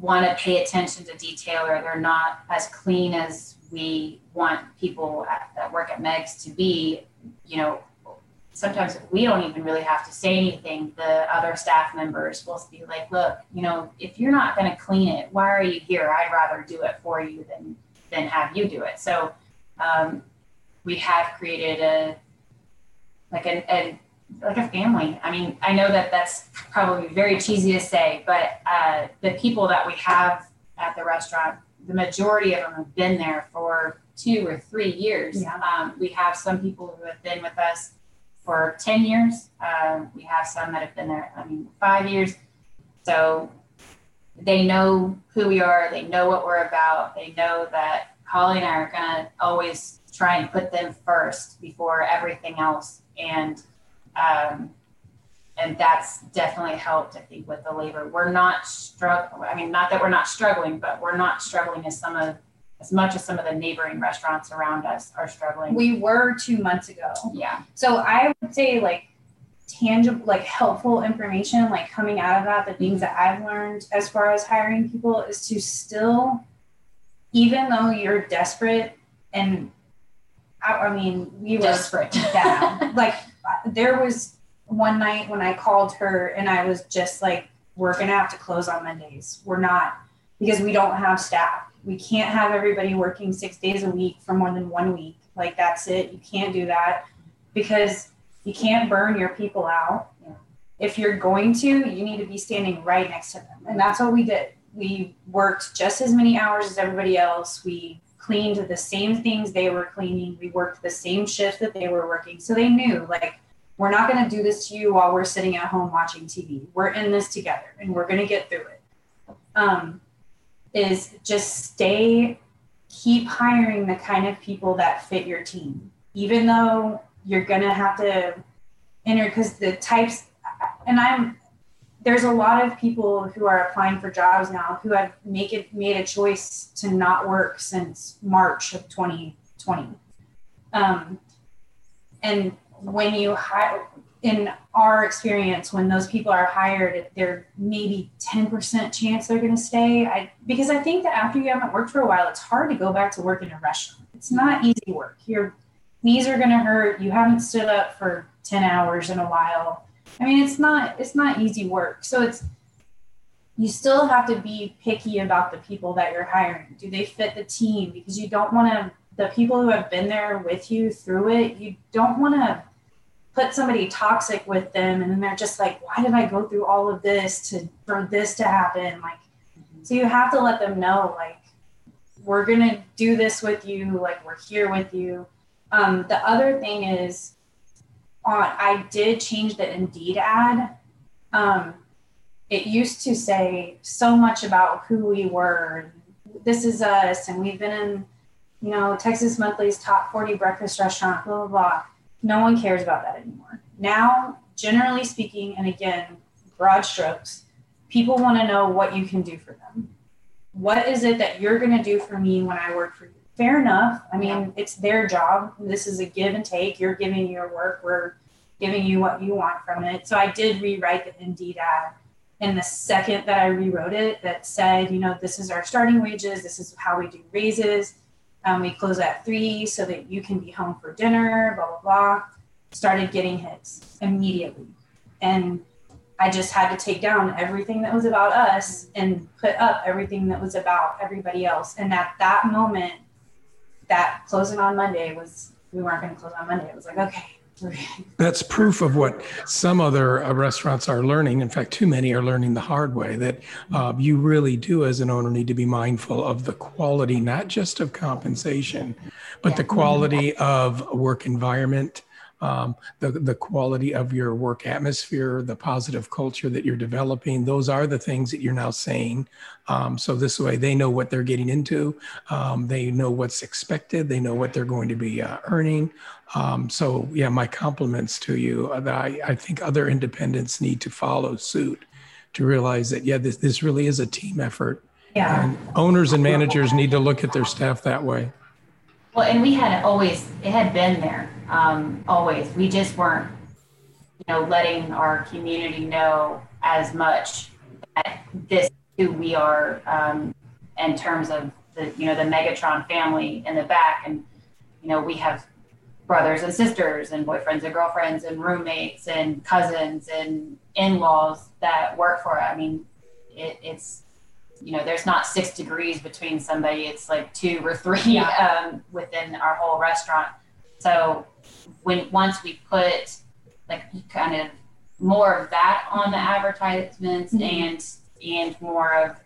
want to pay attention to detail or they're not as clean as we want people at, that work at Megs to be, you know, sometimes we don't even really have to say anything. The other staff members will be like, look, you know, if you're not going to clean it, why are you here? I'd rather do it for you than, than have you do it. So um, we have created a, like a, a like a family. I mean, I know that that's probably very cheesy to say, but uh, the people that we have at the restaurant, the majority of them have been there for two or three years. Yeah. Um, we have some people who have been with us for 10 years. Um, we have some that have been there, I mean, five years. So they know who we are, they know what we're about, they know that Holly and I are going to always try and put them first before everything else. And um, and that's definitely helped, I think, with the labor. We're not struggling. I mean, not that we're not struggling, but we're not struggling as some of as much as some of the neighboring restaurants around us are struggling. We were two months ago. yeah. So I would say like tangible, like helpful information, like coming out of that, the things that I've learned as far as hiring people is to still, even though you're desperate and I, I mean, we were Desperate. bad. like there was one night when I called her and I was just like, we're gonna have to close on Mondays. We're not because we don't have staff. We can't have everybody working six days a week for more than one week. Like that's it. You can't do that because you can't burn your people out. If you're going to, you need to be standing right next to them. And that's what we did. We worked just as many hours as everybody else. We cleaned the same things they were cleaning. We worked the same shift that they were working. So they knew like we're not going to do this to you while we're sitting at home watching TV. We're in this together and we're going to get through it. Um, is just stay, keep hiring the kind of people that fit your team, even though you're going to have to enter because the types, and I'm, there's a lot of people who are applying for jobs now who have make it made a choice to not work since March of 2020. Um, and when you hire, in our experience, when those people are hired, they're maybe 10% chance they're going to stay. I, because I think that after you haven't worked for a while, it's hard to go back to work in a restaurant. It's not easy work. Your knees are going to hurt. You haven't stood up for 10 hours in a while. I mean, it's not, it's not easy work. So it's, you still have to be picky about the people that you're hiring. Do they fit the team? Because you don't want to, the people who have been there with you through it, you don't want to put somebody toxic with them and then they're just like why did i go through all of this to for this to happen? Like so you have to let them know like we're gonna do this with you like we're here with you. Um, the other thing is on i did change the indeed ad. Um, it used to say so much about who we were this is us and we've been in you know texas monthly's top 40 breakfast restaurant blah blah blah no one cares about that anymore. Now, generally speaking, and again, broad strokes, people want to know what you can do for them. What is it that you're going to do for me when I work for you? Fair enough. I mean, yeah. it's their job. This is a give and take. You're giving your work, we're giving you what you want from it. So I did rewrite the Indeed ad. And the second that I rewrote it, that said, you know, this is our starting wages, this is how we do raises um, we close at three so that you can be home for dinner, blah, blah, blah. Started getting hits immediately. And I just had to take down everything that was about us and put up everything that was about everybody else. And at that moment, that closing on Monday was, we weren't going to close on Monday. It was like, okay, that's proof of what some other uh, restaurants are learning. In fact, too many are learning the hard way that uh, you really do, as an owner, need to be mindful of the quality, not just of compensation, but yeah. the quality of work environment, um, the, the quality of your work atmosphere, the positive culture that you're developing. Those are the things that you're now saying. Um, so this way they know what they're getting into. Um, they know what's expected. They know what they're going to be uh, earning. Um, so yeah, my compliments to you. Uh, I, I think other independents need to follow suit to realize that, yeah, this, this really is a team effort. Yeah. And owners and managers need to look at their staff that way. Well, and we had always, it had been there, um, always. We just weren't, you know, letting our community know as much that this who we are um, in terms of the, you know, the Megatron family in the back. And, you know, we have brothers and sisters and boyfriends and girlfriends and roommates and cousins and in-laws that work for it. I mean, it, it's you know, there's not six degrees between somebody, it's like two or three yeah. um, within our whole restaurant. So when once we put like kind of more of that on the advertisements mm-hmm. and and more of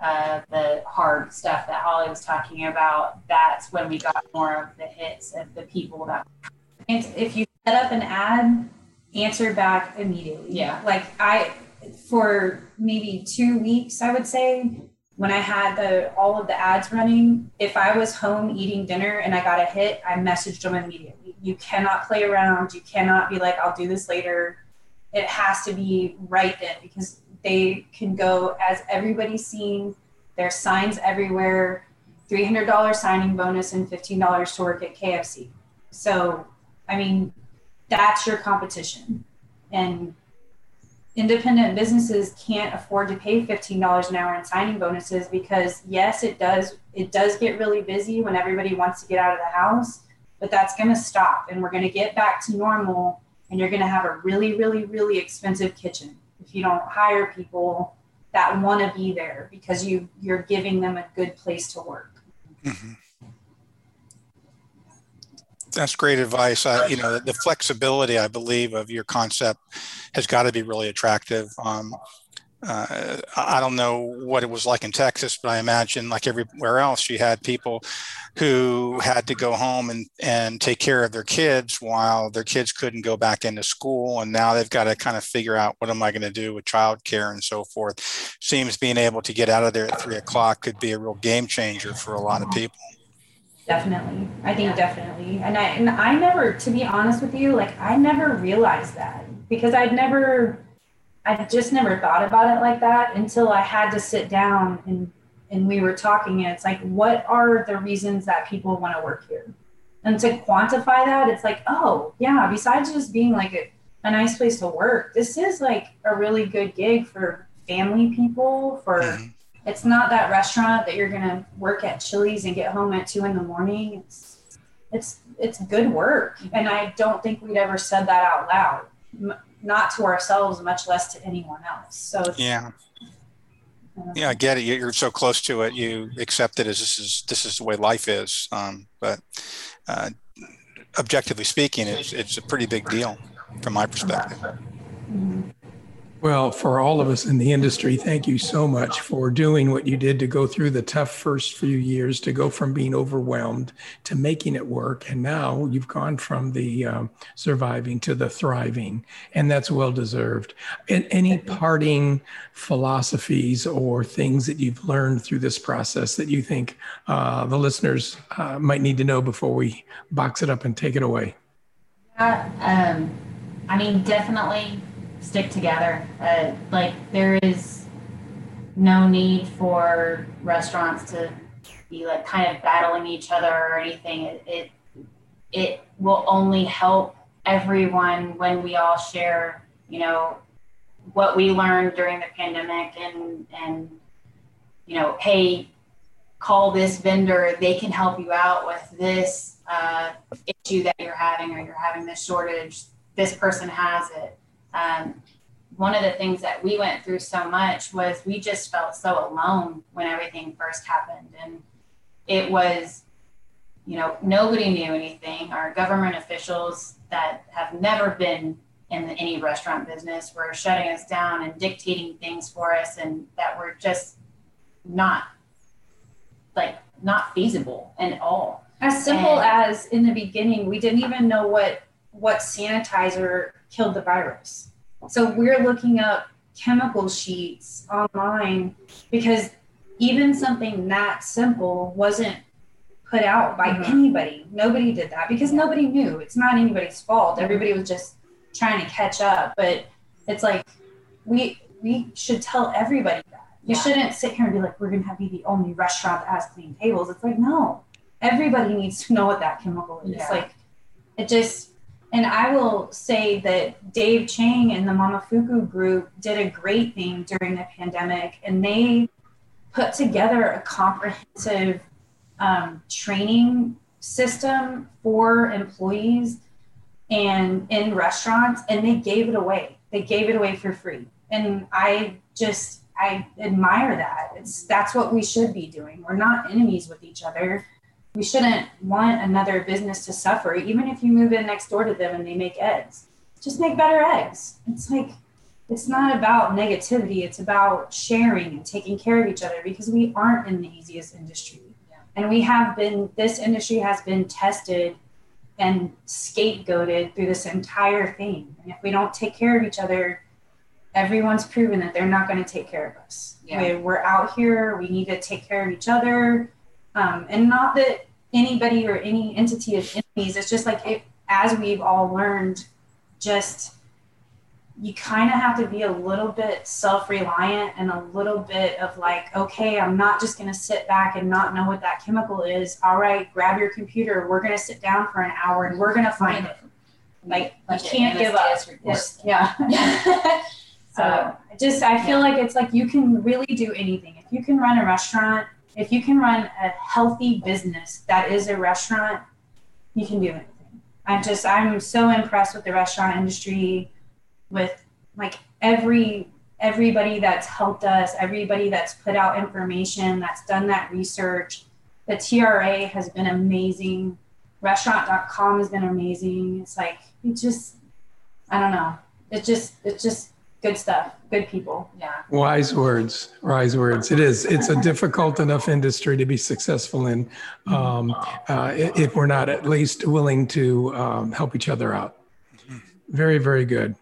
uh, the hard stuff that Holly was talking about. That's when we got more of the hits of the people that. And if you set up an ad, answer back immediately. Yeah. Like I, for maybe two weeks, I would say when I had the all of the ads running, if I was home eating dinner and I got a hit, I messaged them immediately. You cannot play around. You cannot be like, I'll do this later. It has to be right then because they can go as everybody's seeing. There's signs everywhere. $300 signing bonus and $15 to work at KFC. So, I mean, that's your competition. And independent businesses can't afford to pay $15 an hour in signing bonuses because yes it does it does get really busy when everybody wants to get out of the house but that's going to stop and we're going to get back to normal and you're going to have a really really really expensive kitchen. If you don't hire people that want to be there because you you're giving them a good place to work. Mm-hmm that's great advice. You know, the flexibility, I believe, of your concept has got to be really attractive. Um, uh, I don't know what it was like in Texas, but I imagine, like everywhere else, you had people who had to go home and, and take care of their kids while their kids couldn't go back into school. And now they've got to kind of figure out what am I going to do with childcare and so forth. Seems being able to get out of there at three o'clock could be a real game changer for a lot of people. Definitely. I think definitely. And I and I never to be honest with you, like I never realized that because I'd never I just never thought about it like that until I had to sit down and and we were talking and it's like what are the reasons that people want to work here? And to quantify that, it's like, oh, yeah, besides just being like a, a nice place to work, this is like a really good gig for family people, for mm-hmm it's not that restaurant that you're gonna work at Chili's and get home at two in the morning. It's it's it's good work, and I don't think we'd ever said that out loud, M- not to ourselves, much less to anyone else. So yeah, yeah, I get it. You're so close to it, you accept it as this is this is the way life is. Um, but uh, objectively speaking, it's it's a pretty big deal from my perspective. Mm-hmm. Well, for all of us in the industry, thank you so much for doing what you did to go through the tough first few years, to go from being overwhelmed to making it work. And now you've gone from the um, surviving to the thriving, and that's well deserved. And any parting philosophies or things that you've learned through this process that you think uh, the listeners uh, might need to know before we box it up and take it away? Uh, um, I mean, definitely stick together. Uh, like there is no need for restaurants to be like kind of battling each other or anything. It it, it will only help everyone when we all share, you know, what we learned during the pandemic and and you know, hey, call this vendor. They can help you out with this uh, issue that you're having, or you're having this shortage. This person has it um, one of the things that we went through so much was we just felt so alone when everything first happened. And it was, you know, nobody knew anything. Our government officials that have never been in any restaurant business were shutting us down and dictating things for us and that were just not like not feasible at all. As simple and, as in the beginning, we didn't even know what what sanitizer killed the virus. So we're looking up chemical sheets online because even something that simple wasn't put out by mm-hmm. anybody. Nobody did that because nobody knew. It's not anybody's fault. Everybody was just trying to catch up. But it's like we we should tell everybody that. You yeah. shouldn't sit here and be like, we're gonna have be the only restaurant that has clean tables. It's like, no. Everybody needs to know what that chemical is. Yeah. Like it just and I will say that Dave Chang and the Momofuku group did a great thing during the pandemic, and they put together a comprehensive um, training system for employees and in restaurants, and they gave it away. They gave it away for free, and I just I admire that. It's that's what we should be doing. We're not enemies with each other we shouldn't want another business to suffer, even if you move in next door to them and they make eggs. just make better eggs. It's like, it's not about negativity. It's about sharing and taking care of each other because we aren't in the easiest industry. Yeah. And we have been, this industry has been tested and scapegoated through this entire thing. And if we don't take care of each other, everyone's proven that they're not going to take care of us. Yeah. We, are out here, we need to take care of each other. Um, and not that anybody or any entity is enemies, it's just like it, as we've all learned, just you kind of have to be a little bit self-reliant and a little bit of like okay i'm not just going to sit back and not know what that chemical is. All right grab your computer. We're going to sit down for an hour and we're going to find it. Like you can't give up. Yeah. So um, I just i feel like it's like you can really do anything. If you can run a restaurant if you can run a healthy business that is a restaurant you can do anything i'm just i'm so impressed with the restaurant industry with like every everybody that's helped us, everybody that's put out information, that's done that research. The TRA has been amazing. Restaurant.com has been amazing. It's like it just I don't know. It just it's just good stuff, good people. Yeah. Wise words, wise words. It is. It's a difficult enough industry to be successful in um, uh, if we're not at least willing to um, help each other out. Very, very good.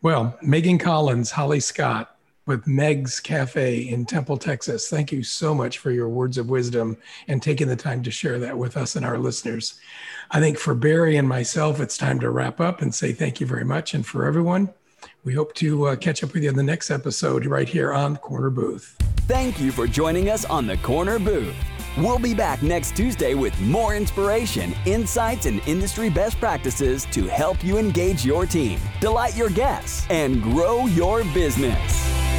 Well, Megan Collins, Holly Scott with Meg's Cafe in Temple, Texas. Thank you so much for your words of wisdom and taking the time to share that with us and our listeners. I think for Barry and myself, it's time to wrap up and say thank you very much. And for everyone, we hope to uh, catch up with you in the next episode right here on Corner Booth. Thank you for joining us on the Corner Booth. We'll be back next Tuesday with more inspiration, insights, and industry best practices to help you engage your team, delight your guests, and grow your business.